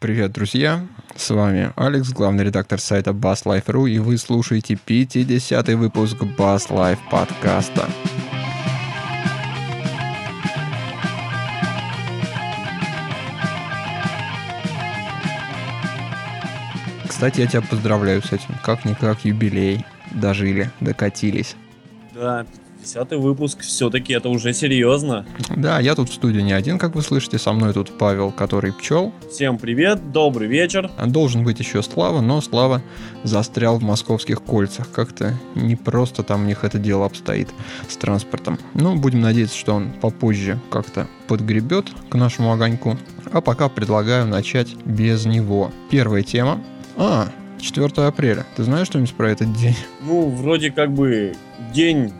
Привет, друзья! С вами Алекс, главный редактор сайта BassLife.ru, и вы слушаете 50-й выпуск Bass Life подкаста. Кстати, я тебя поздравляю с этим. Как-никак юбилей. Дожили, докатились. Да, Десятый выпуск, все-таки это уже серьезно. Да, я тут в студии не один, как вы слышите, со мной тут Павел, который пчел. Всем привет, добрый вечер. Должен быть еще Слава, но Слава застрял в московских кольцах. Как-то не просто там у них это дело обстоит с транспортом. Ну, будем надеяться, что он попозже как-то подгребет к нашему огоньку. А пока предлагаю начать без него. Первая тема. А, 4 апреля. Ты знаешь что-нибудь про этот день? Ну, вроде как бы день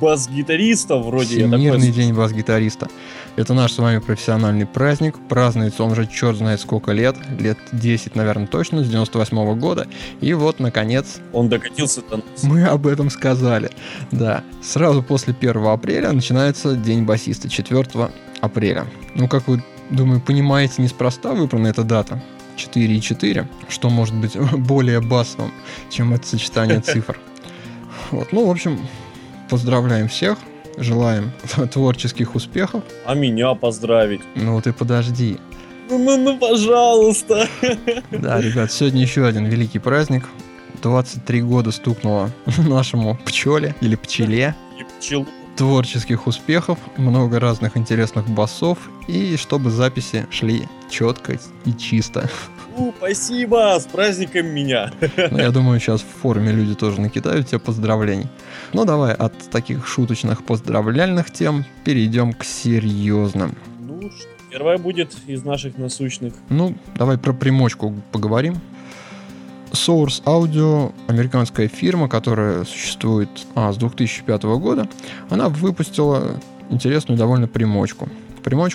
бас-гитариста вроде. Всемирный день бас-гитариста. Это наш с вами профессиональный праздник. Празднуется он уже черт знает сколько лет. Лет 10, наверное, точно, с 98 -го года. И вот, наконец... Он докатился до нас. Мы об этом сказали. Да. Сразу после 1 апреля начинается День басиста. 4 апреля. Ну, как вы, думаю, понимаете, неспроста выбрана эта дата. 4 и 4, что может быть более басовым, чем это сочетание цифр. Вот, ну, в общем, Поздравляем всех, желаем творческих успехов. А меня поздравить? Ну ты подожди. Ну, ну, ну, пожалуйста. Да, ребят, сегодня еще один великий праздник. 23 года стукнуло нашему пчеле или пчеле. И пчелу. Творческих успехов, много разных интересных басов и чтобы записи шли четко и чисто. У, спасибо, с праздником меня. Ну, я думаю, сейчас в форуме люди тоже накидают тебе поздравлений. Ну, давай от таких шуточных поздравляльных тем перейдем к серьезным. Ну, первая будет из наших насущных. Ну, давай про примочку поговорим. Source Audio, американская фирма, которая существует а, с 2005 года, она выпустила интересную довольно примочку –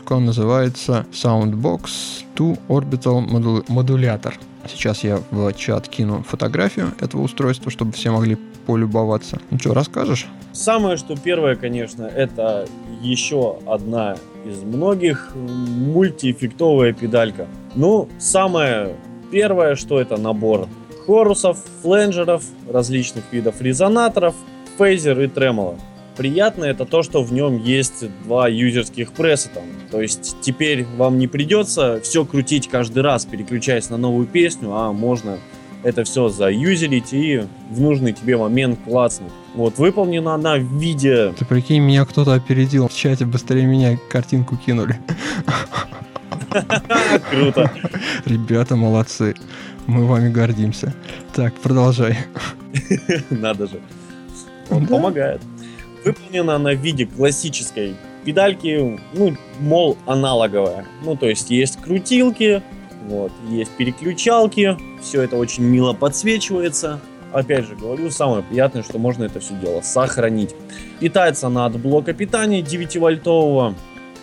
он называется Soundbox 2 Orbital Modulator. Сейчас я в чат кину фотографию этого устройства, чтобы все могли полюбоваться. Ну что, расскажешь? Самое, что первое, конечно, это еще одна из многих мультиэффектовая педалька. Ну, самое первое, что это набор хорусов, фленджеров, различных видов резонаторов, фейзер и тремоло приятно, это то, что в нем есть два юзерских пресса. Там. То есть теперь вам не придется все крутить каждый раз, переключаясь на новую песню, а можно это все заюзерить и в нужный тебе момент клацнуть. Вот, выполнена она в виде... Ты прикинь, меня кто-то опередил в чате, быстрее меня картинку кинули. Круто. Ребята, молодцы. Мы вами гордимся. Так, продолжай. Надо же. Он помогает. Выполнена она в виде классической педальки, ну, мол, аналоговая. Ну, то есть есть крутилки, вот, есть переключалки, все это очень мило подсвечивается. Опять же говорю, самое приятное, что можно это все дело сохранить. Питается она от блока питания 9-вольтового.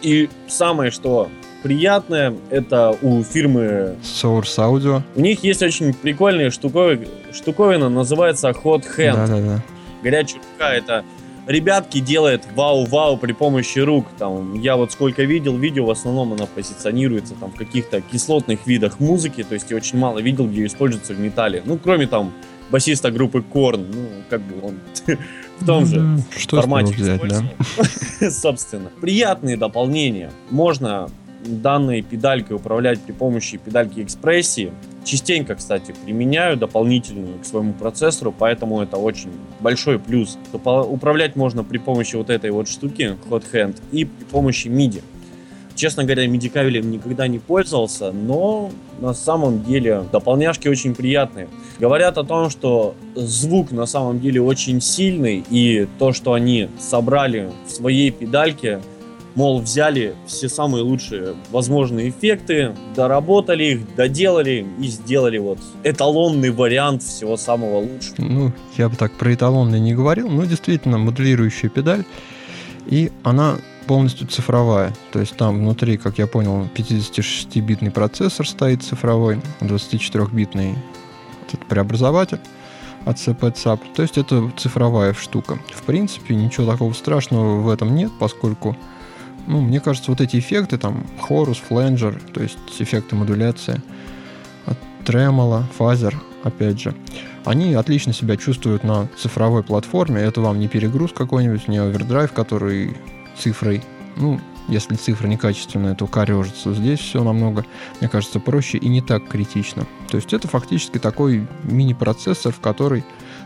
И самое, что приятное, это у фирмы Source Audio. У них есть очень прикольная штуковина, штуковина называется Hot Hand. Да-да-да. Горячая рука это ребятки делают вау-вау при помощи рук. Там, я вот сколько видел видео, в основном она позиционируется там в каких-то кислотных видах музыки, то есть я очень мало видел, где используется в металле. Ну, кроме там басиста группы Корн, ну, как бы он в том же Что формате взять, да? Собственно. Приятные дополнения. Можно данной педалькой управлять при помощи педальки экспрессии. Частенько, кстати, применяю дополнительную к своему процессору, поэтому это очень большой плюс. Управлять можно при помощи вот этой вот штуки, Hot Hand, и при помощи MIDI. Честно говоря, MIDI кабелем никогда не пользовался, но на самом деле дополняшки очень приятные. Говорят о том, что звук на самом деле очень сильный, и то, что они собрали в своей педальке, Мол, взяли все самые лучшие возможные эффекты, доработали их, доделали и сделали вот эталонный вариант всего самого лучшего. Ну, я бы так про эталонный не говорил, но действительно моделирующая педаль. И она полностью цифровая. То есть там внутри, как я понял, 56-битный процессор стоит цифровой, 24-битный этот преобразователь от CP-CAP. То есть это цифровая штука. В принципе, ничего такого страшного в этом нет, поскольку ну, мне кажется, вот эти эффекты, там, хорус, фленджер, то есть эффекты модуляции, Tremolo, Phaser, опять же. Они отлично себя чувствуют на цифровой платформе. Это вам не перегруз какой-нибудь, не овердрайв, который цифрой, ну, если цифра некачественная, то корежится. Здесь все намного, мне кажется, проще и не так критично. То есть это фактически такой мини-процессор, в который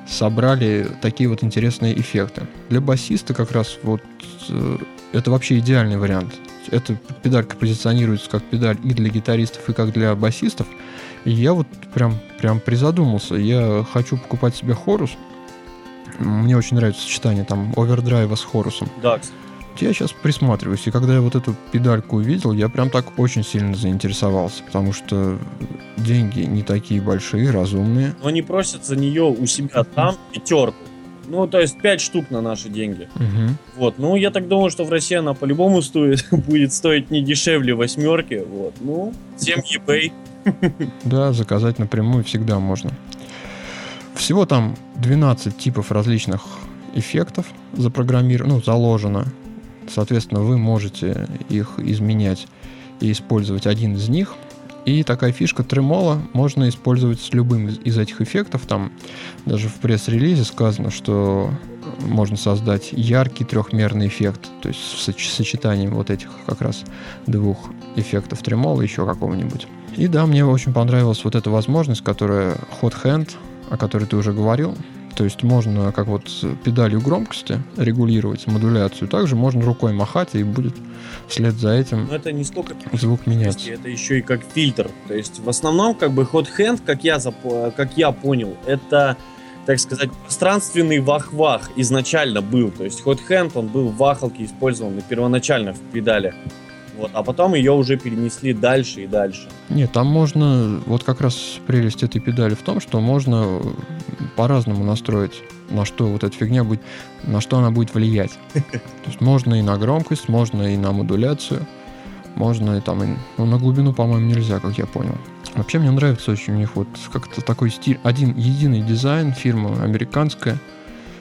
собрали такие вот интересные эффекты. Для басиста как раз вот э, это вообще идеальный вариант. Эта педалька позиционируется как педаль и для гитаристов, и как для басистов. И я вот прям, прям призадумался. Я хочу покупать себе хорус. Мне очень нравится сочетание там овердрайва с хорусом. Да, кстати. Я сейчас присматриваюсь, и когда я вот эту педальку увидел, я прям так очень сильно заинтересовался, потому что деньги не такие большие, разумные. Но они просят за нее у себя там пятерку. Ну, то есть 5 штук на наши деньги. Угу. Вот, ну, я так думаю, что в России она по-любому стоит, будет стоить не дешевле восьмерки. Вот, ну, 7 eBay. Да, заказать напрямую всегда можно. Всего там 12 типов различных эффектов запрограммировано, ну, заложено. Соответственно, вы можете их изменять и использовать один из них. И такая фишка тремола можно использовать с любым из этих эффектов. Там даже в пресс-релизе сказано, что можно создать яркий трехмерный эффект, то есть с соч- сочетанием вот этих как раз двух эффектов тремола еще какого-нибудь. И да, мне очень понравилась вот эта возможность, которая Hot Hand, о которой ты уже говорил. То есть можно как вот педалью громкости регулировать модуляцию, также можно рукой махать и будет вслед за этим Но это не столько звук меняться. это еще и как фильтр. То есть в основном как бы hot hand, как я, запо- как я понял, это так сказать, пространственный вах-вах изначально был. То есть hot hand, он был в вахалке использован первоначально в педалях. Вот, а потом ее уже перенесли дальше и дальше. Нет, там можно, вот как раз прелесть этой педали в том, что можно по-разному настроить, на что вот эта фигня будет, на что она будет влиять. То есть можно и на громкость, можно и на модуляцию, можно и там, и, ну, на глубину, по-моему, нельзя, как я понял. Вообще мне нравится очень у них вот как-то такой стиль, один единый дизайн, фирма американская,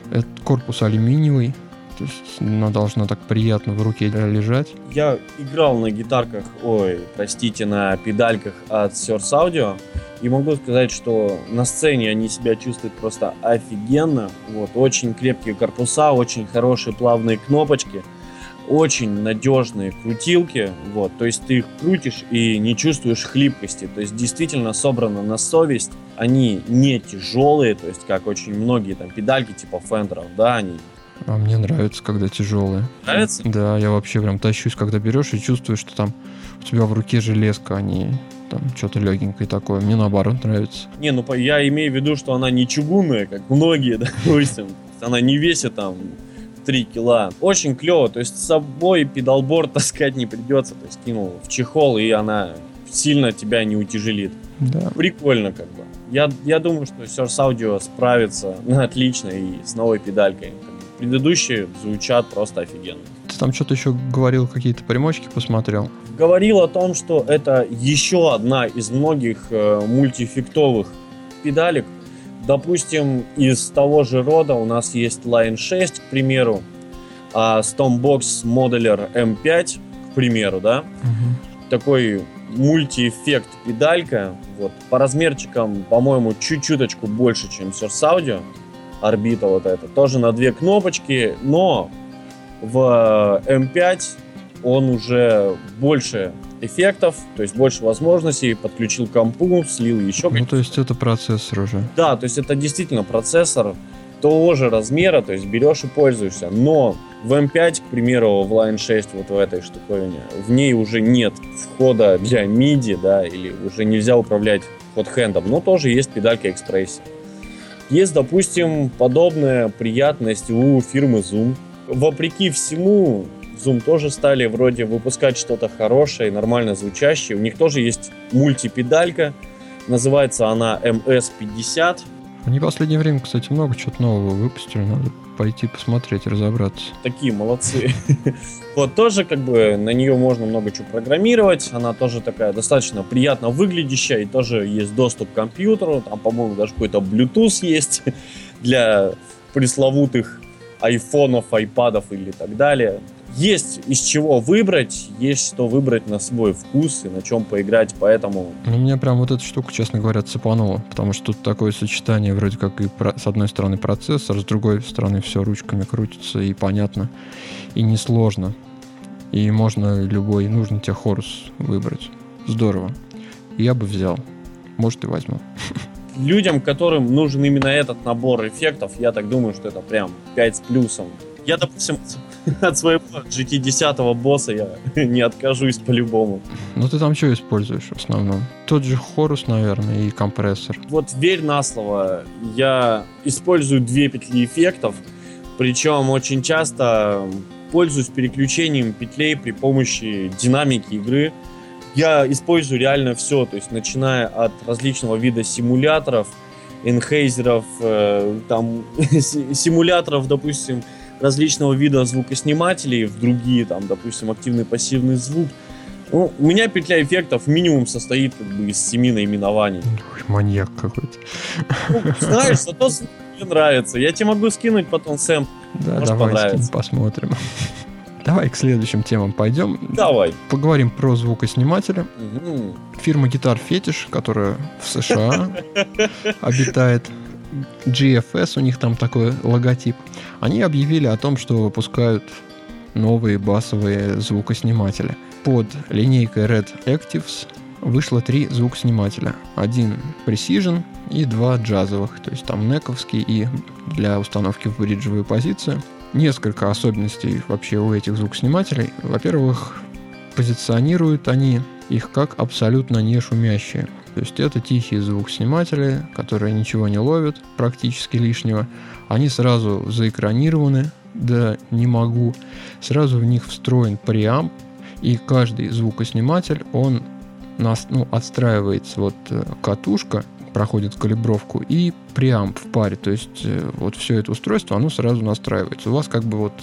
это корпус алюминиевый, то есть она должна так приятно в руке лежать. Я играл на гитарках, ой, простите, на педальках от Source Audio, и могу сказать, что на сцене они себя чувствуют просто офигенно. Вот, очень крепкие корпуса, очень хорошие плавные кнопочки, очень надежные крутилки. Вот, то есть ты их крутишь и не чувствуешь хлипкости. То есть действительно собрано на совесть. Они не тяжелые, то есть как очень многие там педальки типа Фендеров, да, они А мне нравится, когда тяжелые. нравятся. Да, я вообще прям тащусь, когда берешь и чувствуешь, что там у тебя в руке железка, а не там что-то легенькое такое. Мне наоборот нравится. Не, ну я имею в виду, что она не чугунная, как многие, допустим. Она не весит там 3 кила. Очень клево, то есть с собой педалборд таскать не придется. То есть кинул в чехол, и она сильно тебя не утяжелит. Да. Прикольно как бы. Я, я думаю, что Source Audio справится отлично и с новой педалькой. Предыдущие звучат просто офигенно. Ты там что-то еще говорил, какие-то примочки посмотрел. говорил о том, что это еще одна из многих э, мультификтовых педалек. Допустим, из того же рода у нас есть Line 6, к примеру, а Stombox Modeler M5, к примеру, да, такой мультиэффект педалька, вот, по размерчикам, по-моему, чуть-чуточку больше, чем Source Audio, орбита вот эта, тоже на две кнопочки, но в M5 он уже больше эффектов, то есть больше возможностей, подключил компу, слил еще Ну, то есть это процессор уже. да, то есть это действительно процессор того же размера, то есть берешь и пользуешься. Но в M5, к примеру, в Line 6, вот в этой штуковине, в ней уже нет входа для MIDI, да, или уже нельзя управлять хот-хендом, но тоже есть педалька экспрессии. Есть, допустим, подобная приятность у фирмы Zoom. Вопреки всему, Zoom тоже стали вроде выпускать что-то хорошее, нормально звучащее. У них тоже есть мультипедалька, называется она MS50. Они в последнее время, кстати, много чего-то нового выпустили. Надо пойти посмотреть, разобраться. такие молодцы. Вот тоже как бы на нее можно много чего программировать. Она тоже такая достаточно приятно выглядящая. И тоже есть доступ к компьютеру. Там, по-моему, даже какой-то Bluetooth есть для пресловутых айфонов, айпадов или так далее. Есть из чего выбрать, есть что выбрать на свой вкус и на чем поиграть, поэтому... Ну, меня прям вот эта штука, честно говоря, цепанула, потому что тут такое сочетание вроде как и про, с одной стороны процессор, с другой стороны все ручками крутится и понятно, и несложно. И можно любой нужный тебе хорус выбрать. Здорово. Я бы взял. Может и возьму. Людям, которым нужен именно этот набор эффектов, я так думаю, что это прям 5 с плюсом. Я, допустим, от своего GT10 босса я не откажусь по-любому. Ну ты там что используешь в основном? Тот же хорус, наверное, и компрессор. Вот верь на слово, я использую две петли эффектов, причем очень часто пользуюсь переключением петлей при помощи динамики игры. Я использую реально все, то есть начиная от различного вида симуляторов, энхейзеров, э, там симуляторов, допустим, различного вида звукоснимателей в другие, там, допустим, активный пассивный звук. Ну, у меня петля эффектов минимум состоит как бы из семи наименований. Ой, маньяк какой-то. Ну, знаешь, зато мне нравится. Я тебе могу скинуть потом сэм. Да, Может, давай скинь, посмотрим. Давай к следующим темам пойдем. Давай. Поговорим про звукосниматели. Угу. Фирма Guitar Fetish, которая в США обитает, GFS, у них там такой логотип, они объявили о том, что выпускают новые басовые звукосниматели. Под линейкой Red Actives вышло три звукоснимателя. Один Precision и два джазовых, то есть там нековский и для установки в бриджевую позицию. Несколько особенностей вообще у этих звукоснимателей. Во-первых, позиционируют они их как абсолютно не шумящие. То есть это тихие звукосниматели, которые ничего не ловят, практически лишнего. Они сразу заэкранированы, да не могу. Сразу в них встроен преамп, и каждый звукосниматель, он нас, ну, отстраивается вот э, катушка, проходит калибровку, и преамп в паре. То есть э, вот все это устройство, оно сразу настраивается. У вас как бы вот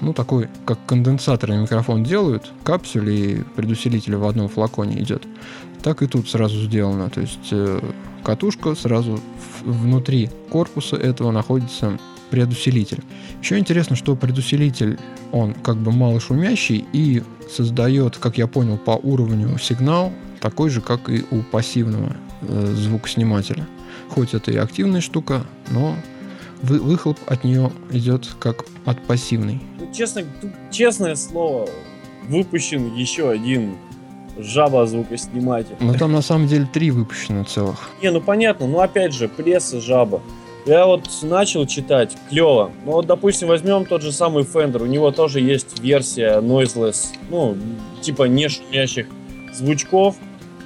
ну, такой, как конденсаторный микрофон делают, капсюль и предусилитель в одном флаконе идет так и тут сразу сделано. То есть э, катушка сразу внутри корпуса этого находится предусилитель. Еще интересно, что предусилитель, он как бы малошумящий и создает, как я понял, по уровню сигнал такой же, как и у пассивного э, звукоснимателя. Хоть это и активная штука, но вы, выхлоп от нее идет как от пассивной. Ну, честно, честное слово, выпущен еще один жаба звукосниматель. Но там на самом деле три выпущено целых. Не, ну понятно, ну опять же, пресса жаба. Я вот начал читать, клево. Ну вот, допустим, возьмем тот же самый Fender, у него тоже есть версия noiseless, ну, типа не шумящих звучков,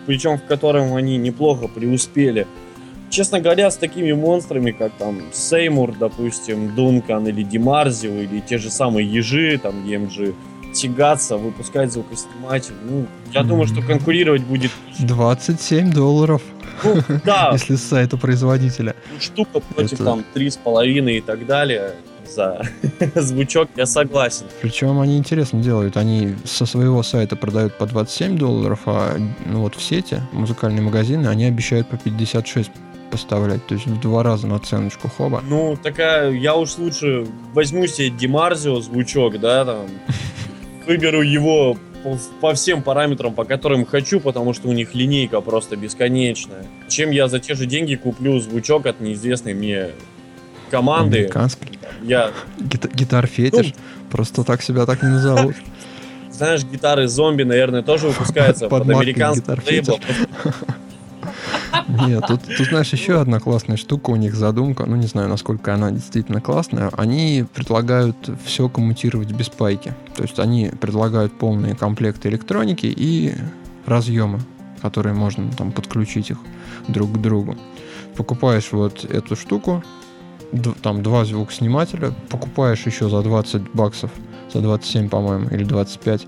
причем в котором они неплохо преуспели. Честно говоря, с такими монстрами, как там Сеймур, допустим, Дункан или Димарзио, или те же самые ежи, там EMG, тягаться, выпускать звукосниматель. Ну, я думаю, что конкурировать будет... 27 долларов. Ну, да. Если с сайта производителя. Ну, штука против Это... там 3,5 и так далее за звучок, я согласен. Причем они интересно делают. Они со своего сайта продают по 27 долларов, а ну, вот в сети музыкальные магазины, они обещают по 56 поставлять, то есть в два раза на ценочку хоба. Ну, такая, я уж лучше возьму себе Димарзио звучок, да, там, выберу его по, по всем параметрам, по которым хочу, потому что у них линейка просто бесконечная. Чем я за те же деньги куплю звучок от неизвестной мне команды. Американский. Я... Гит- гитар фетиш. Ну, Просто так себя так не назовут. Знаешь, гитары зомби, наверное, тоже выпускаются под, под американский лейбл. Нет, тут, тут, знаешь, еще одна классная штука у них, задумка, ну, не знаю, насколько она действительно классная. Они предлагают все коммутировать без пайки. То есть они предлагают полные комплекты электроники и разъемы, которые можно там подключить их друг к другу. Покупаешь вот эту штуку, там два звукоснимателя, покупаешь еще за 20 баксов, за 27, по-моему, или 25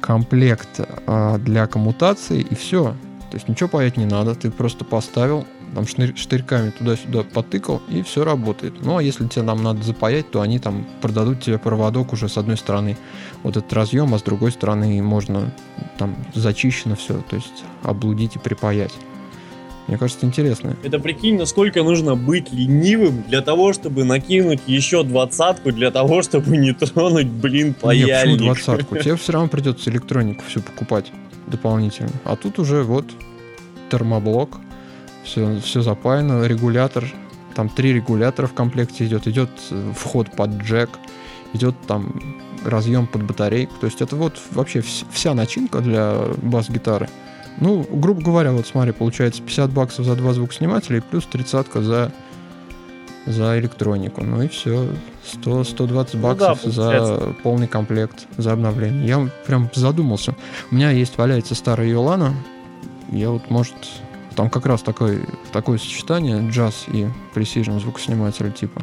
комплект а, для коммутации, и все. То есть ничего паять не надо, ты просто поставил, там штырь, штырьками туда-сюда потыкал, и все работает. Ну, а если тебе нам надо запаять, то они там продадут тебе проводок уже с одной стороны вот этот разъем, а с другой стороны можно там зачищено все, то есть облудить и припаять. Мне кажется, интересно. Это прикинь, насколько нужно быть ленивым для того, чтобы накинуть еще двадцатку, для того, чтобы не тронуть, блин, паяльник. Нет, почему двадцатку? Тебе все равно придется электронику все покупать дополнительно. А тут уже вот термоблок, все, все запаяно, регулятор, там три регулятора в комплекте идет, идет э, вход под джек, идет там разъем под батарейку. То есть это вот вообще вся начинка для бас-гитары. Ну, грубо говоря, вот смотри, получается 50 баксов за два звукоснимателя и плюс 30 за, за электронику. Ну и все, 100, 120 баксов ну да, за полный комплект, за обновление. Я прям задумался. У меня есть, валяется старая Йолана. Я вот, может, там как раз такое, такое сочетание джаз и precision звукоснимателя типа.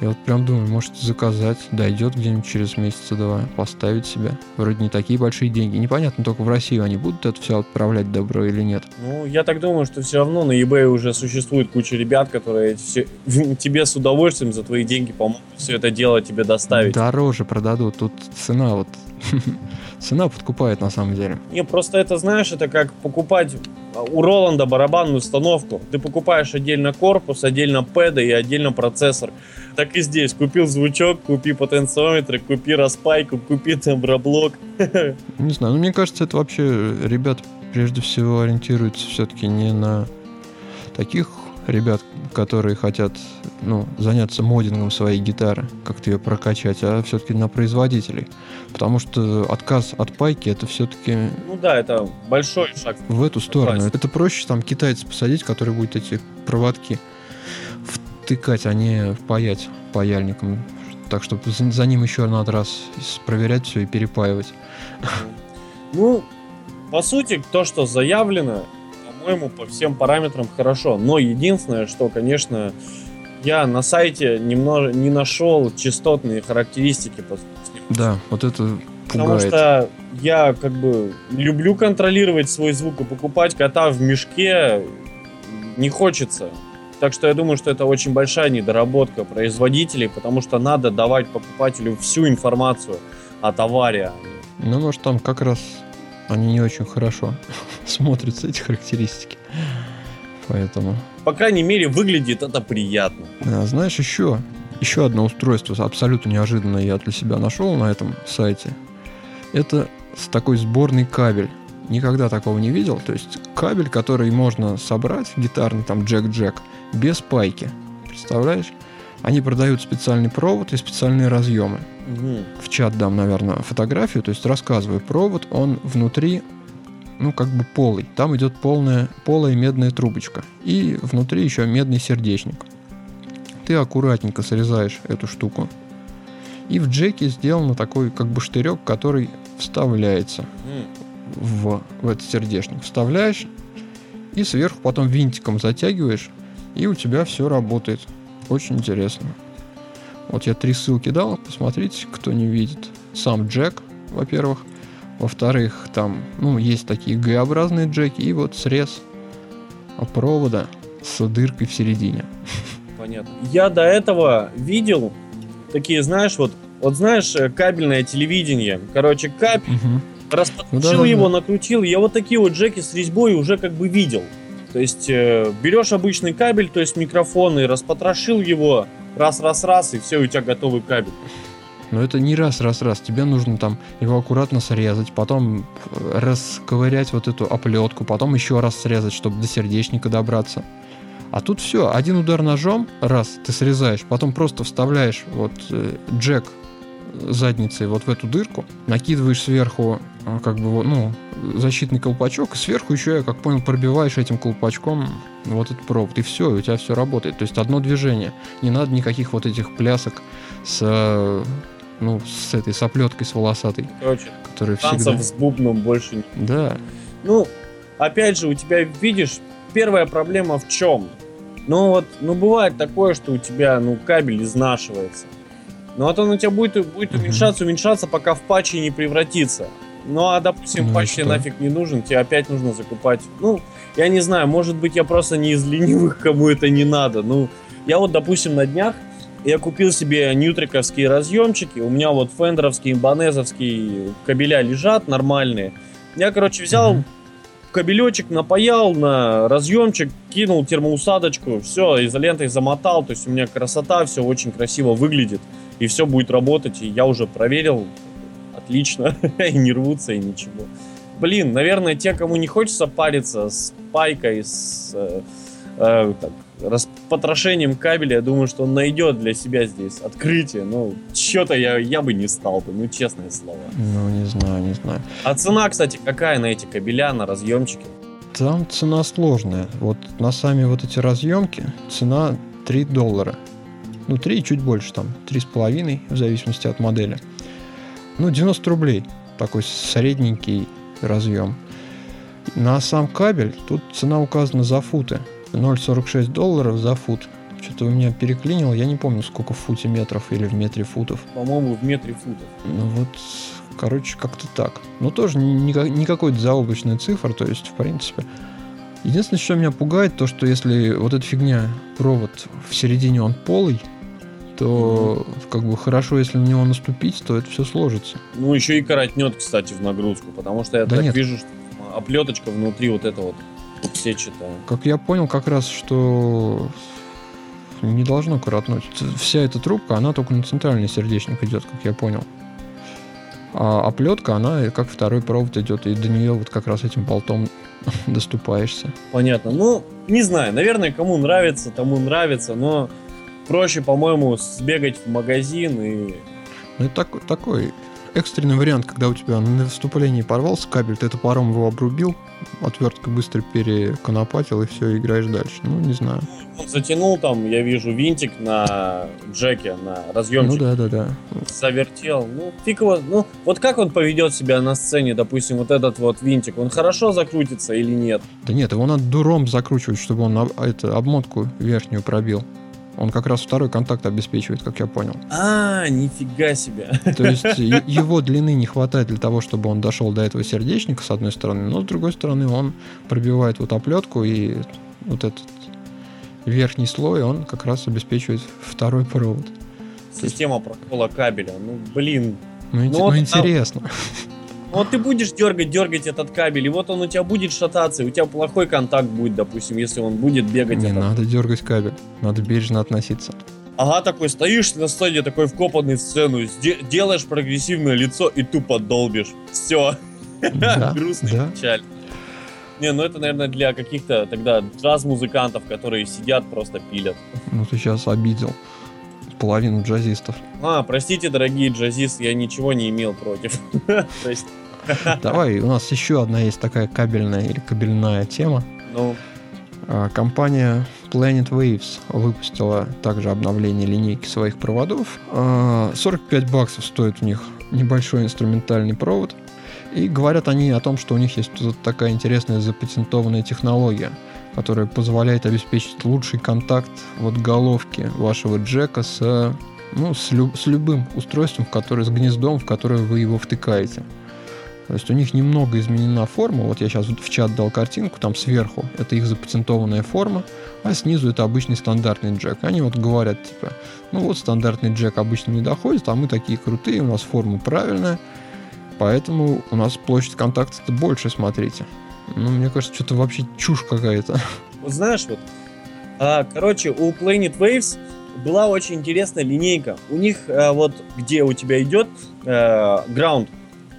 Я вот прям думаю, может заказать, дойдет где-нибудь через месяца два, поставить себя. Вроде не такие большие деньги. Непонятно только в Россию они будут это все отправлять добро или нет. Ну, я так думаю, что все равно на eBay уже существует куча ребят, которые все, тебе с удовольствием за твои деньги помогут все это дело тебе доставить. Дороже продадут. Тут цена вот цена подкупает на самом деле. Не, просто это, знаешь, это как покупать у Роланда барабанную установку. Ты покупаешь отдельно корпус, отдельно пэды и отдельно процессор. Так и здесь. Купил звучок, купи потенциометр, купи распайку, купи темброблок. Не знаю, ну мне кажется, это вообще ребят прежде всего ориентируются все-таки не на таких ребят, которые хотят ну, заняться модингом своей гитары, как-то ее прокачать, а все-таки на производителей. Потому что отказ от пайки это все-таки... Ну да, это большой шаг. В эту сторону. Попасть. Это проще там китайца посадить, который будет эти проводки втыкать, а не паять паяльником. Так что за, за ним еще надо раз проверять все и перепаивать. Ну, по сути, то, что заявлено, по-моему, по всем параметрам хорошо. Но единственное, что, конечно, я на сайте немного не нашел частотные характеристики. Да, вот это пугает. Потому что я как бы люблю контролировать свой звук и покупать кота в мешке не хочется. Так что я думаю, что это очень большая недоработка производителей, потому что надо давать покупателю всю информацию о товаре. Ну, может, там как раз они не очень хорошо смотрятся, эти характеристики. Поэтому... По крайней мере, выглядит это приятно. А, знаешь, еще, еще одно устройство абсолютно неожиданное я для себя нашел на этом сайте. Это такой сборный кабель. Никогда такого не видел. То есть кабель, который можно собрать, гитарный там джек-джек, без пайки. Представляешь? Они продают специальный провод и специальные разъемы. Угу. В чат дам, наверное, фотографию, то есть рассказываю. Провод, он внутри, ну, как бы полый. Там идет полная, полая медная трубочка. И внутри еще медный сердечник. Ты аккуратненько срезаешь эту штуку. И в джеке сделан такой как бы штырек, который вставляется в, в этот сердечник. Вставляешь и сверху потом винтиком затягиваешь, и у тебя все работает. Очень интересно. Вот я три ссылки дал, посмотрите, кто не видит. Сам джек, во-первых. Во-вторых, там, ну, есть такие Г-образные джеки, и вот срез провода с дыркой в середине. Понятно. Я до этого видел такие, знаешь, вот, вот знаешь, э, кабельное телевидение. Короче, кабель, угу. распотрошил ну, да, его, да. накрутил. Я вот такие вот джеки с резьбой уже как бы видел. То есть э, берешь обычный кабель, то есть микрофон, и распотрошил его раз-раз-раз, и все, у тебя готовый кабель. Но это не раз-раз-раз. Тебе нужно там его аккуратно срезать, потом э, расковырять вот эту оплетку, потом еще раз срезать, чтобы до сердечника добраться. А тут все, один удар ножом, раз, ты срезаешь, потом просто вставляешь вот э, джек задницей вот в эту дырку, накидываешь сверху а, как бы, ну, защитный колпачок, и сверху еще, я как понял, пробиваешь этим колпачком вот этот провод, и все, и у тебя все работает. То есть одно движение. Не надо никаких вот этих плясок с ну, с этой соплеткой, с волосатой. Короче, который танцев всегда... с бубном больше не... Да. Ну, опять же, у тебя, видишь, первая проблема в чем? Ну вот, ну бывает такое, что у тебя, ну, кабель изнашивается. Ну вот он у тебя будет, будет уменьшаться, уменьшаться, пока в патче не превратится. Ну а, допустим, ну, патч тебе нафиг не нужен, тебе опять нужно закупать. Ну, я не знаю, может быть, я просто не из ленивых, кому это не надо. Ну, я вот, допустим, на днях я купил себе ньютриковские разъемчики. У меня вот фендеровские, банезовские кабеля лежат нормальные. Я, короче, взял, кабелечек напаял на разъемчик, кинул термоусадочку, все, изолентой замотал, то есть у меня красота, все очень красиво выглядит, и все будет работать, и я уже проверил, отлично, и не рвутся, и ничего. Блин, наверное, те, кому не хочется париться с пайкой, с э, э, так, распотрошением кабеля, я думаю, что он найдет для себя здесь открытие. Ну, что-то я, я бы не стал бы, ну, честное слово. Ну, не знаю, не знаю. А цена, кстати, какая на эти кабеля, на разъемчики? Там цена сложная. Вот на сами вот эти разъемки цена 3 доллара. Ну, 3 чуть больше, там, 3,5, в зависимости от модели. Ну, 90 рублей. Такой средненький разъем. На сам кабель тут цена указана за футы. 0,46 долларов за фут. Что-то у меня переклинило, я не помню, сколько в футе метров или в метре футов. По-моему, в метре футов. Ну вот, короче, как-то так. Ну тоже не, не какой-то заоблачная цифра, то есть, в принципе. Единственное, что меня пугает, то, что если вот эта фигня, провод в середине он полый, то mm-hmm. как бы хорошо, если на него наступить, то это все сложится. Ну, еще и коротнет, кстати, в нагрузку, потому что я да так нет. вижу, что оплеточка внутри вот это вот сетчатая. Как я понял, как раз, что не должно коротнуть. Вся эта трубка, она только на центральный сердечник идет, как я понял. А оплетка, она как второй провод идет, и до нее вот как раз этим болтом доступаешься. Понятно. Ну, не знаю, наверное, кому нравится, тому нравится, но проще, по-моему, сбегать в магазин и... Ну, это так, такой экстренный вариант, когда у тебя на вступлении порвался кабель, ты это паром его обрубил, отверткой быстро переконопатил и все, играешь дальше. Ну, не знаю. Он затянул там, я вижу, винтик на джеке, на разъемчик. Ну да, да, да. Завертел. Ну, фиг его. Ну, вот как он поведет себя на сцене, допустим, вот этот вот винтик, он хорошо закрутится или нет? Да нет, его надо дуром закручивать, чтобы он это, обмотку верхнюю пробил. Он как раз второй контакт обеспечивает, как я понял. А, нифига себе. То есть его длины не хватает для того, чтобы он дошел до этого сердечника, с одной стороны, но с другой стороны он пробивает вот оплетку и вот этот верхний слой, он как раз обеспечивает второй провод. Система прокола кабеля. Ну, блин. Ну, ну, вот, ну интересно. А... Вот ты будешь дергать, дергать этот кабель, и вот он у тебя будет шататься, и у тебя плохой контакт будет, допустим, если он будет бегать. Не этот... надо дергать кабель, надо бережно относиться. Ага, такой стоишь на сцене, такой вкопанный в сцену, делаешь прогрессивное лицо и тупо долбишь. Все. Да, Грустный да. печаль. Не, ну это, наверное, для каких-то тогда джаз-музыкантов, которые сидят, просто пилят. Ну ты сейчас обидел половину джазистов. А, простите, дорогие джазисты, я ничего не имел против. Давай, у нас еще одна есть такая кабельная или кабельная тема. Ну. А, компания Planet Waves выпустила также обновление линейки своих проводов. 45 а, баксов стоит у них небольшой инструментальный провод. И говорят они о том, что у них есть тут такая интересная запатентованная технология – которая позволяет обеспечить лучший контакт вот головки вашего джека с, ну, с, лю, с любым устройством, в которое, с гнездом, в которое вы его втыкаете. То есть у них немного изменена форма. Вот я сейчас в чат дал картинку, там сверху это их запатентованная форма, а снизу это обычный стандартный джек. Они вот говорят, типа, ну вот стандартный джек обычно не доходит, а мы такие крутые, у нас форма правильная, поэтому у нас площадь контакта больше, смотрите. Ну, мне кажется, что-то вообще чушь какая-то. Вот знаешь, вот, а, короче, у Planet Waves была очень интересная линейка. У них а, вот, где у тебя идет а, ground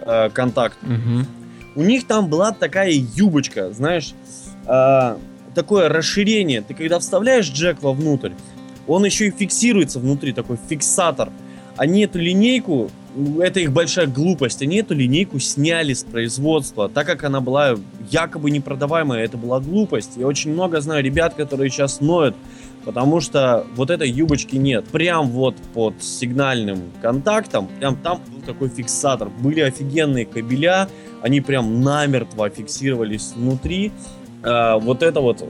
а, контакт, угу. у них там была такая юбочка, знаешь, а, такое расширение. Ты когда вставляешь джек вовнутрь, он еще и фиксируется внутри, такой фиксатор. Они эту линейку это их большая глупость. Они эту линейку сняли с производства, так как она была якобы непродаваемая. Это была глупость. Я очень много знаю ребят, которые сейчас ноют, потому что вот этой юбочки нет. Прям вот под сигнальным контактом, прям там был такой фиксатор. Были офигенные кабеля, они прям намертво фиксировались внутри. А, вот это вот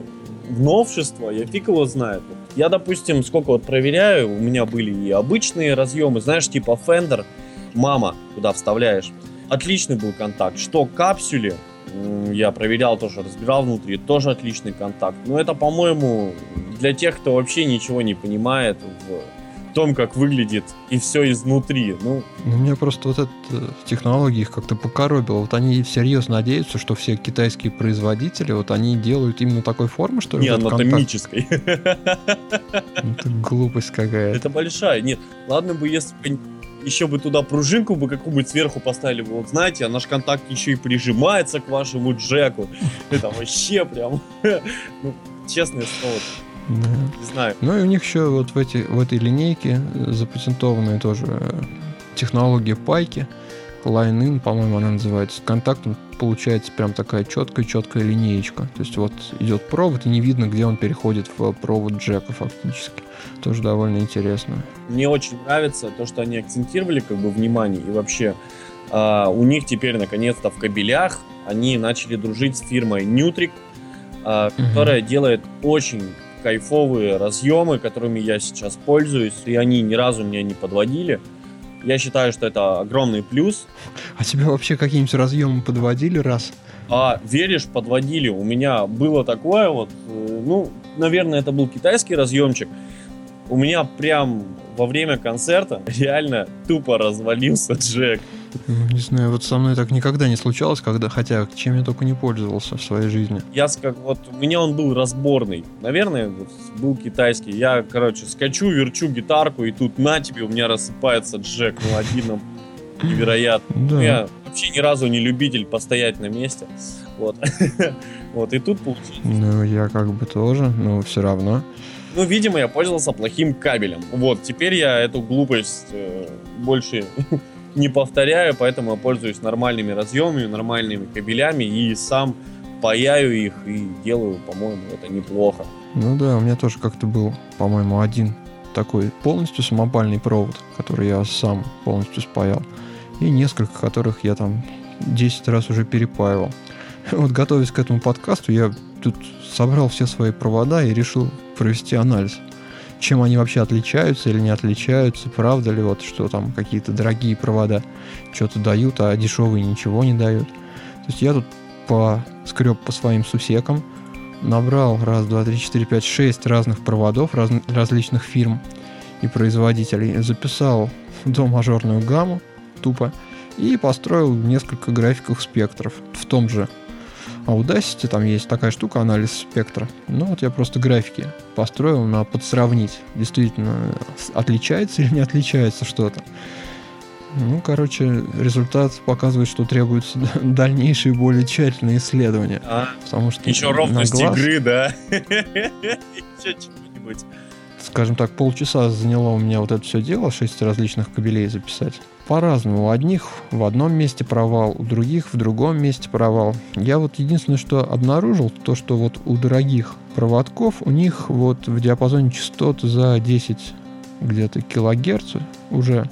новшество, я фиг его знает. Я, допустим, сколько вот проверяю, у меня были и обычные разъемы, знаешь, типа Fender, мама, куда вставляешь. Отличный был контакт. Что капсюле, я проверял тоже, разбирал внутри, тоже отличный контакт. Но это, по-моему, для тех, кто вообще ничего не понимает в том, как выглядит и все изнутри. Ну, ну меня просто вот эта технология их как-то покоробила. Вот они всерьез надеются, что все китайские производители, вот они делают именно такой формы, что ли? Не анатомической. Это глупость какая-то. Это большая. Нет, ладно бы, если еще бы туда пружинку бы какую-нибудь сверху поставили бы. Вот знаете, а наш контакт еще и прижимается к вашему джеку. Это вообще прям, ну, честное слово. Да. Не знаю. Ну и у них еще вот в, эти, в этой линейке запатентованные тоже технология пайки. Line-in, по-моему, она называется. Контактом получается прям такая четкая-четкая линеечка. То есть вот идет провод, и не видно, где он переходит в провод джека фактически. Тоже довольно интересно. Мне очень нравится то, что они акцентировали как бы внимание и вообще э, у них теперь наконец-то в кабелях они начали дружить с фирмой Nutric, э, которая угу. делает очень кайфовые разъемы, которыми я сейчас пользуюсь, и они ни разу меня не подводили. Я считаю, что это огромный плюс. А тебя вообще какие-нибудь разъемы подводили раз? А, веришь, подводили. У меня было такое вот, э, ну, наверное, это был китайский разъемчик. У меня прям во время концерта реально тупо развалился джек. Ну, не знаю, вот со мной так никогда не случалось, когда, хотя чем я только не пользовался в своей жизни. Я как вот у меня он был разборный, наверное, вот, был китайский. Я, короче, скачу, верчу гитарку и тут на тебе у меня рассыпается джек, один невероятно. Да. Ну, я вообще ни разу не любитель постоять на месте, вот, вот и тут получилось. Ну я как бы тоже, но все равно. Ну, видимо, я пользовался плохим кабелем. Вот, теперь я эту глупость э, больше не повторяю, поэтому я пользуюсь нормальными разъемами, нормальными кабелями и сам паяю их и делаю, по-моему, это неплохо. Ну да, у меня тоже как-то был, по-моему, один такой полностью самопальный провод, который я сам полностью спаял. И несколько, которых я там 10 раз уже перепаивал. Вот готовясь к этому подкасту, я тут собрал все свои провода и решил провести анализ чем они вообще отличаются или не отличаются, правда ли вот, что там какие-то дорогие провода что-то дают, а дешевые ничего не дают. То есть я тут по скреб по своим сусекам, набрал раз, два, три, четыре, пять, шесть разных проводов раз, различных фирм и производителей, записал до мажорную гамму тупо и построил несколько графиков спектров в том же Audacity там есть такая штука, анализ спектра. Ну вот я просто графики построил на подсравнить. Действительно, отличается или не отличается что-то. Ну, короче, результат показывает, что требуются дальнейшие, более тщательные исследования. А, потому что еще ровность глаз, игры, да? Еще чего-нибудь. Скажем так, полчаса заняло у меня вот это все дело, шесть различных кабелей записать по-разному. У одних в одном месте провал, у других в другом месте провал. Я вот единственное, что обнаружил, то, что вот у дорогих проводков, у них вот в диапазоне частот за 10 где-то килогерц уже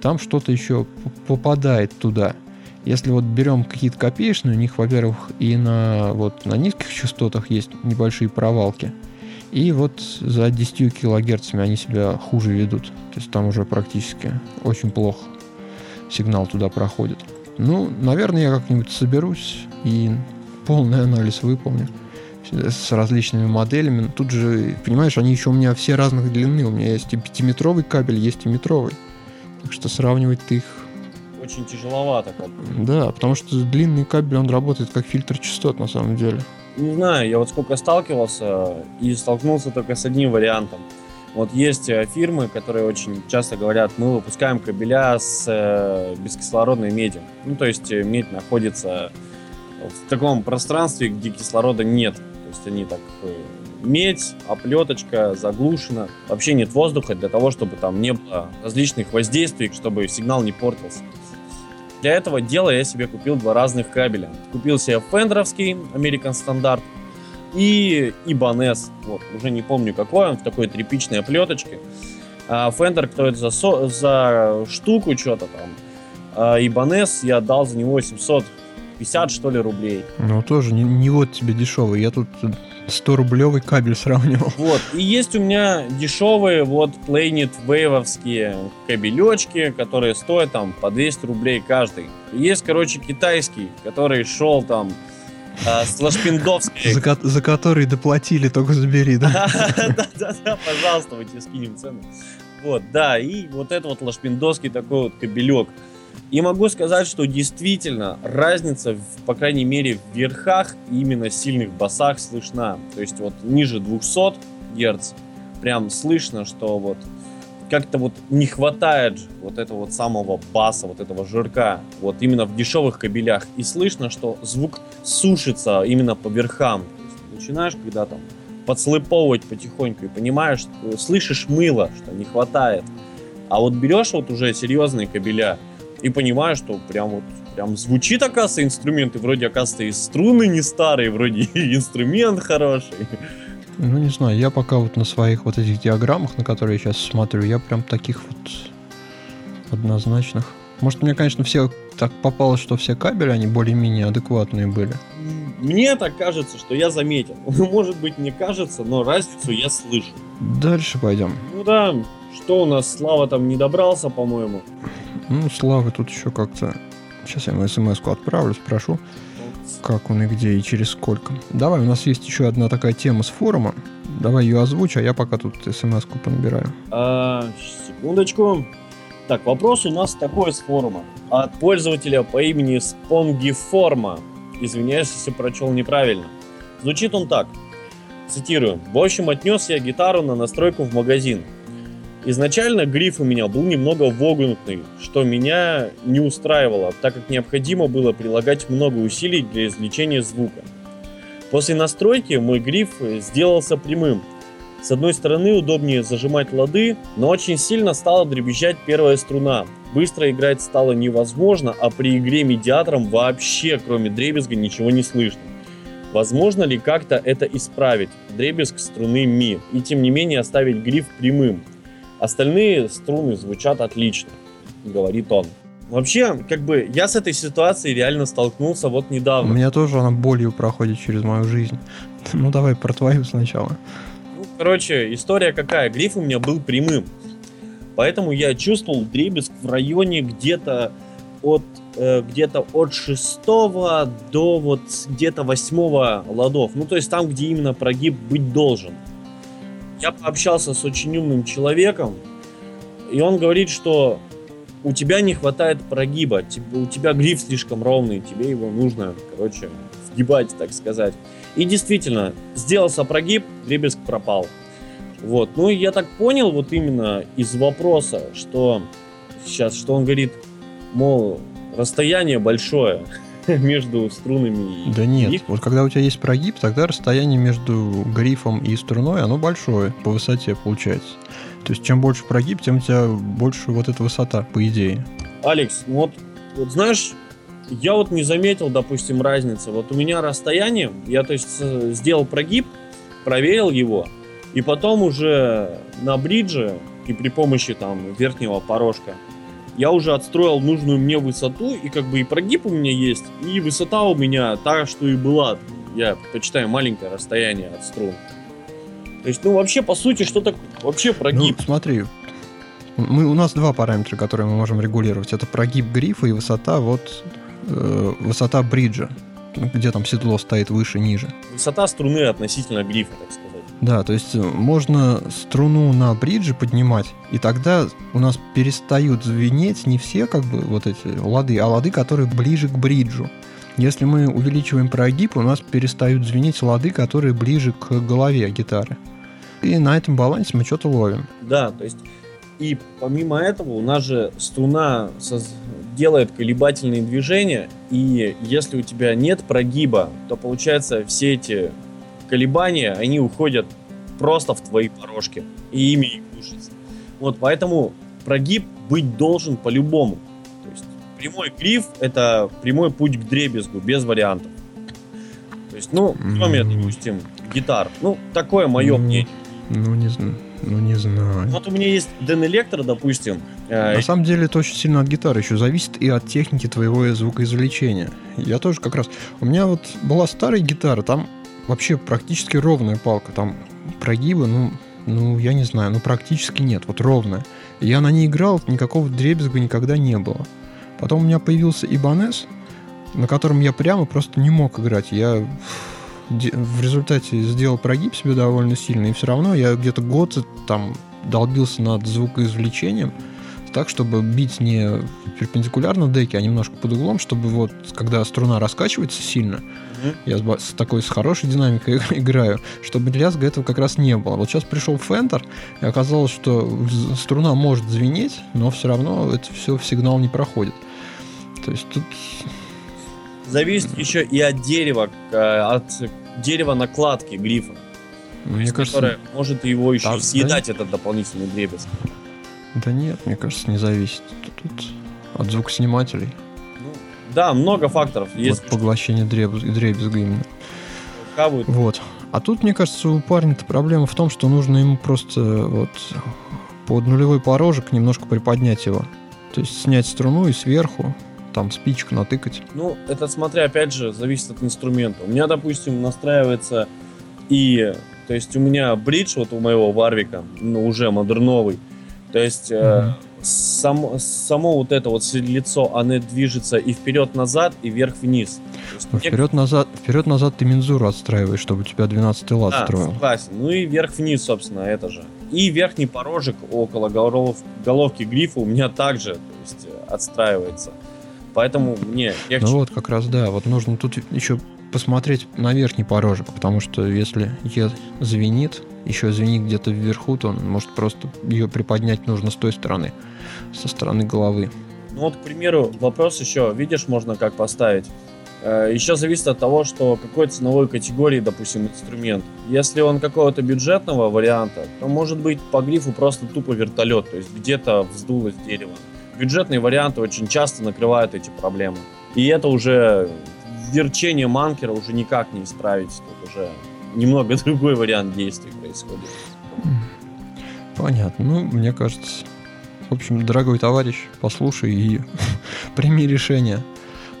там что-то еще попадает туда. Если вот берем какие-то копеечные, у них, во-первых, и на, вот, на низких частотах есть небольшие провалки. И вот за 10 килогерцами они себя хуже ведут. То есть там уже практически очень плохо сигнал туда проходит. Ну, наверное, я как-нибудь соберусь и полный анализ выполню с различными моделями. Тут же, понимаешь, они еще у меня все разных длины. У меня есть и пятиметровый кабель, есть и метровый. Так что сравнивать ты их... Очень тяжеловато. Как Да, потому что длинный кабель, он работает как фильтр частот на самом деле. Не знаю, я вот сколько сталкивался и столкнулся только с одним вариантом. Вот есть э, фирмы, которые очень часто говорят, мы выпускаем кабеля с э, бескислородной меди. Ну, то есть э, медь находится в таком пространстве, где кислорода нет. То есть они так медь, оплеточка, заглушена. Вообще нет воздуха для того, чтобы там не было различных воздействий, чтобы сигнал не портился. Для этого дела я себе купил два разных кабеля. Купил себе фендеровский American Standard и Ibanez. Вот, уже не помню какой он, в такой тряпичной оплеточке. А Fender, кто это за, со, за штуку что-то там. А Ibanez я дал за него 750 что ли рублей. Ну тоже не, не вот тебе дешевый, я тут 100 рублевый кабель сравнивал. Вот, и есть у меня дешевые вот Planet Wave'овские кабелечки, которые стоят там по 200 рублей каждый. есть, короче, китайский, который шел там с Лашпиндовской. За, за который доплатили, только забери, да? Да-да-да, пожалуйста, мы тебе скинем цену. Вот, да, и вот это вот лашпиндовский такой вот кабелек. И могу сказать, что действительно разница, по крайней мере, в верхах именно сильных басах слышна. То есть вот ниже 200 Гц прям слышно, что вот как-то вот не хватает вот этого вот самого баса, вот этого жирка, вот именно в дешевых кабелях. И слышно, что звук сушится именно по верхам. Начинаешь, когда там подслыповывать потихоньку и понимаешь, слышишь мыло, что не хватает. А вот берешь вот уже серьезные кабеля и понимаешь, что прям вот прям звучит, оказывается, инструмент, и вроде, оказывается, и струны не старые, вроде и инструмент хороший. Ну, не знаю, я пока вот на своих вот этих диаграммах, на которые я сейчас смотрю, я прям таких вот однозначных. Может, мне, конечно, все так попалось, что все кабели, они более-менее адекватные были. Мне так кажется, что я заметил. Может быть, не кажется, но разницу я слышу. Дальше пойдем. Ну да, что у нас, Слава там не добрался, по-моему. Ну, Слава тут еще как-то... Сейчас я ему смс-ку отправлю, спрошу как он и где и через сколько. Давай, у нас есть еще одна такая тема с форума. Давай ее озвучь, а я пока тут смс-ку понабираю. А, секундочку. Так, вопрос у нас такой с форума. От пользователя по имени Спонгиформа. Извиняюсь, если прочел неправильно. Звучит он так. Цитирую. В общем, отнес я гитару на настройку в магазин. Изначально гриф у меня был немного вогнутый, что меня не устраивало, так как необходимо было прилагать много усилий для извлечения звука. После настройки мой гриф сделался прямым. С одной стороны удобнее зажимать лады, но очень сильно стала дребезжать первая струна. Быстро играть стало невозможно, а при игре медиатором вообще кроме дребезга ничего не слышно. Возможно ли как-то это исправить? Дребезг струны ми. И тем не менее оставить гриф прямым. Остальные струны звучат отлично, говорит он. Вообще, как бы, я с этой ситуацией реально столкнулся вот недавно. У меня тоже она болью проходит через мою жизнь. Ну, давай про твою сначала. Ну, короче, история какая? Гриф у меня был прямым. Поэтому я чувствовал дребезг в районе где-то от э, где-то от шестого до вот где-то восьмого ладов. Ну, то есть там, где именно прогиб быть должен. Я пообщался с очень умным человеком, и он говорит, что у тебя не хватает прогиба, у тебя гриф слишком ровный, тебе его нужно, короче, сгибать, так сказать. И действительно, сделался прогиб, дребезг пропал. Вот. Ну, я так понял вот именно из вопроса, что сейчас, что он говорит, мол, расстояние большое. между струнами и Да нет, гриф. вот когда у тебя есть прогиб, тогда расстояние между грифом и струной, оно большое по высоте получается. То есть чем больше прогиб, тем у тебя больше вот эта высота, по идее. Алекс, ну вот, вот знаешь, я вот не заметил, допустим, разницы. Вот у меня расстояние, я то есть сделал прогиб, проверил его, и потом уже на бридже и при помощи там верхнего порожка я уже отстроил нужную мне высоту, и как бы и прогиб у меня есть, и высота у меня та, что и была. Я почитаю маленькое расстояние от струн. То есть, ну вообще, по сути, что так вообще прогиб? Ну, смотри, мы, у нас два параметра, которые мы можем регулировать. Это прогиб грифа и высота, вот, э, высота бриджа, где там седло стоит выше, ниже. Высота струны относительно грифа, так сказать. Да, то есть э, можно струну на бридже поднимать, и тогда у нас перестают звенеть не все как бы вот эти лады, а лады, которые ближе к бриджу. Если мы увеличиваем прогиб, у нас перестают звенеть лады, которые ближе к голове гитары. И на этом балансе мы что-то ловим. Да, то есть и помимо этого у нас же струна делает колебательные движения, и если у тебя нет прогиба, то получается все эти колебания, они уходят просто в твои порожки, и ими и глушатся. Вот, поэтому прогиб быть должен по-любому. То есть прямой гриф — это прямой путь к дребезгу, без вариантов. То есть, ну, кроме, допустим, гитар. Ну, такое мое ну, мнение. Ну, не знаю. Ну, не знаю. Вот у меня есть Дэн Электро, допустим. Э, На самом деле это очень сильно от гитары еще зависит и от техники твоего звукоизвлечения. Я тоже как раз... У меня вот была старая гитара, там вообще практически ровная палка. Там прогибы, ну, ну, я не знаю, ну, практически нет, вот ровная. Я на ней играл, никакого дребезга никогда не было. Потом у меня появился Ибанес, на котором я прямо просто не мог играть. Я в результате сделал прогиб себе довольно сильно, и все равно я где-то год там долбился над звукоизвлечением, так, чтобы бить не перпендикулярно деке, а немножко под углом, чтобы вот, когда струна раскачивается сильно, mm-hmm. я с, с такой, с хорошей динамикой играю, чтобы лязга этого как раз не было. Вот сейчас пришел Фендер, и оказалось, что струна может звенеть, но все равно это все в сигнал не проходит. То есть тут... Зависит еще и от дерева, от дерева накладки грифа. Мне кажется, которое может его еще да, съедать, да, этот дополнительный дребезг. Да нет, мне кажется, не зависит. Тут, тут от звукоснимателей. Да, много факторов. Есть вот поглощение дребез, дребезга именно. Хавают. Вот. А тут, мне кажется, у парня-то проблема в том, что нужно ему просто вот под нулевой порожек немножко приподнять его. То есть снять струну и сверху там спичку натыкать. Ну, это смотря, опять же, зависит от инструмента. У меня, допустим, настраивается и... То есть у меня бридж вот у моего Варвика, ну, уже модерновый, то есть mm-hmm. э, сам, само вот это вот лицо, оно движется и вперед-назад, и вверх-вниз. Ну, вперед-назад, вперед-назад ты мензуру отстраиваешь, чтобы у тебя 12 лад а, строил. согласен. Ну и вверх-вниз, собственно, это же. И верхний порожек около голов, головки грифа у меня также то есть, э, отстраивается. Поэтому мне легче. Ну вот, как раз, да. Вот нужно тут еще посмотреть на верхний порожек, потому что если Е звенит, еще звенит где-то вверху, то он может просто ее приподнять нужно с той стороны, со стороны головы. Ну вот, к примеру, вопрос еще, видишь, можно как поставить. Э, еще зависит от того, что какой ценовой категории, допустим, инструмент. Если он какого-то бюджетного варианта, то может быть по грифу просто тупо вертолет, то есть где-то вздулось дерево. Бюджетные варианты очень часто накрывают эти проблемы. И это уже верчение манкера уже никак не исправить. Тут уже немного другой вариант действий происходит. Понятно. Ну, мне кажется, в общем, дорогой товарищ, послушай и прими решение.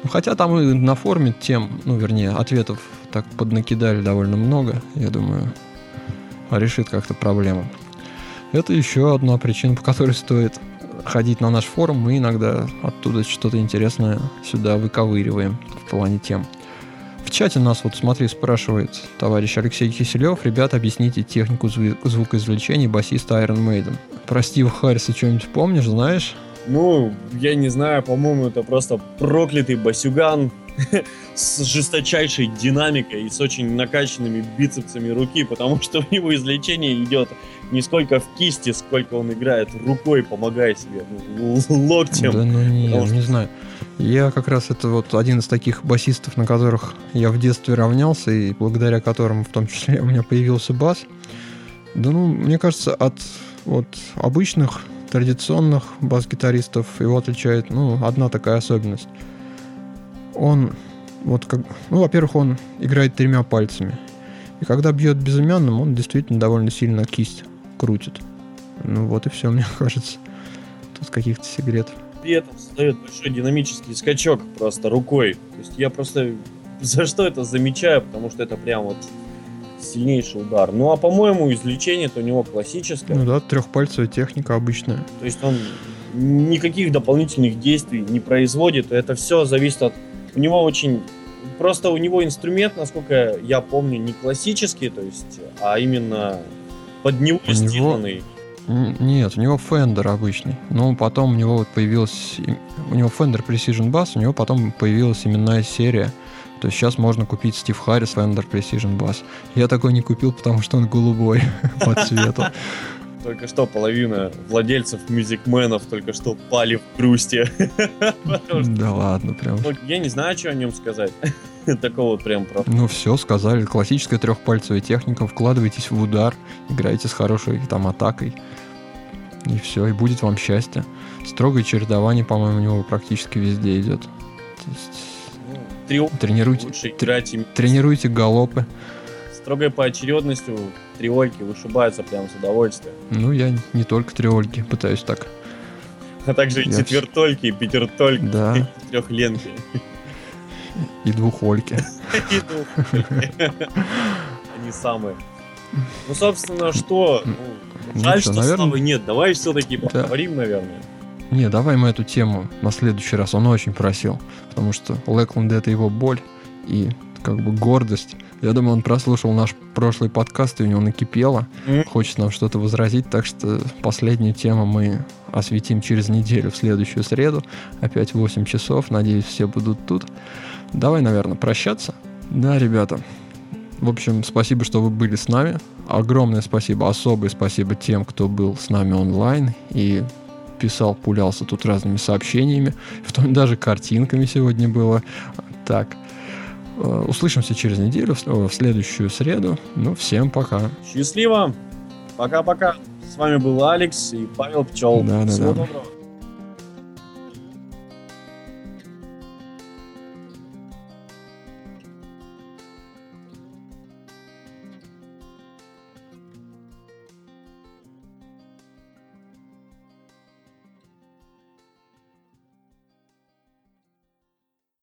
Ну, хотя там и на форуме тем, ну, вернее, ответов так поднакидали довольно много, я думаю, решит как-то проблему. Это еще одна причина, по которой стоит ходить на наш форум, мы иногда оттуда что-то интересное сюда выковыриваем в плане тем. В чате нас вот, смотри, спрашивает товарищ Алексей Киселев, ребята, объясните технику зву- звукоизвлечения басиста Iron Maiden. Про Стива Харриса что-нибудь помнишь, знаешь? Ну, я не знаю, по-моему, это просто проклятый басюган с жесточайшей динамикой и с очень накачанными бицепсами руки, потому что у него излечение идет не сколько в кисти, сколько он играет рукой, помогая себе, ну, локтем. Да ну не, что... не знаю. Я как раз это вот один из таких басистов, на которых я в детстве равнялся, и благодаря которым в том числе у меня появился бас. Да ну, мне кажется, от вот обычных традиционных бас-гитаристов его отличает, ну, одна такая особенность. Он, вот как, ну, во-первых, он играет тремя пальцами. И когда бьет безымянным, он действительно довольно сильно кисть крутит. Ну вот и все, мне кажется. Тут каких-то секретов. При этом создает большой динамический скачок просто рукой. То есть я просто за что это замечаю, потому что это прям вот сильнейший удар. Ну а по-моему, излечение-то у него классическое. Ну да, трехпальцевая техника обычная. То есть он никаких дополнительных действий не производит. Это все зависит от... У него очень... Просто у него инструмент, насколько я помню, не классический, то есть, а именно под него у сделанный. Него... Нет, у него Fender обычный. Но потом у него вот появилась... У него Fender Precision Bass, у него потом появилась именная серия то есть сейчас можно купить Стив Харрис Fender Precision Bass. Я такой не купил, потому что он голубой по цвету. Только что половина владельцев мюзикменов только что пали в грусти. Да ладно, прям. Ну, я не знаю, что о нем сказать. Такого вот прям про. Ну все, сказали. Классическая трехпальцевая техника. Вкладывайтесь в удар, играйте с хорошей там атакой. И все, и будет вам счастье. Строгое чередование, по-моему, у него практически везде идет. То есть трио. Тренируйте. Тренируйте галопы. Строгой поочередностью триольки вышибаются прям с удовольствием. Ну, я не только триольки пытаюсь так. А также и четвертольки, и пятертольки, да. и трехленки. И двухольки. И двухольки. Они самые. Ну, собственно, что? Ну, ну жаль, что славы нет. Давай все-таки поговорим, наверное. Не, давай мы эту тему на следующий раз. Он очень просил. Потому что Лэкленд это его боль и как бы гордость Я думаю, он прослушал наш прошлый подкаст, и у него накипело. Хочет нам что-то возразить, так что последнюю тему мы осветим через неделю, в следующую среду. Опять в 8 часов. Надеюсь, все будут тут. Давай, наверное, прощаться. Да, ребята. В общем, спасибо, что вы были с нами. Огромное спасибо, особое спасибо тем, кто был с нами онлайн и писал, пулялся тут разными сообщениями, в том даже картинками сегодня было. Так, услышимся через неделю, в следующую среду. Ну, всем пока. Счастливо. Пока-пока. С вами был Алекс и Павел Пчел. Да-да-да. Всего доброго.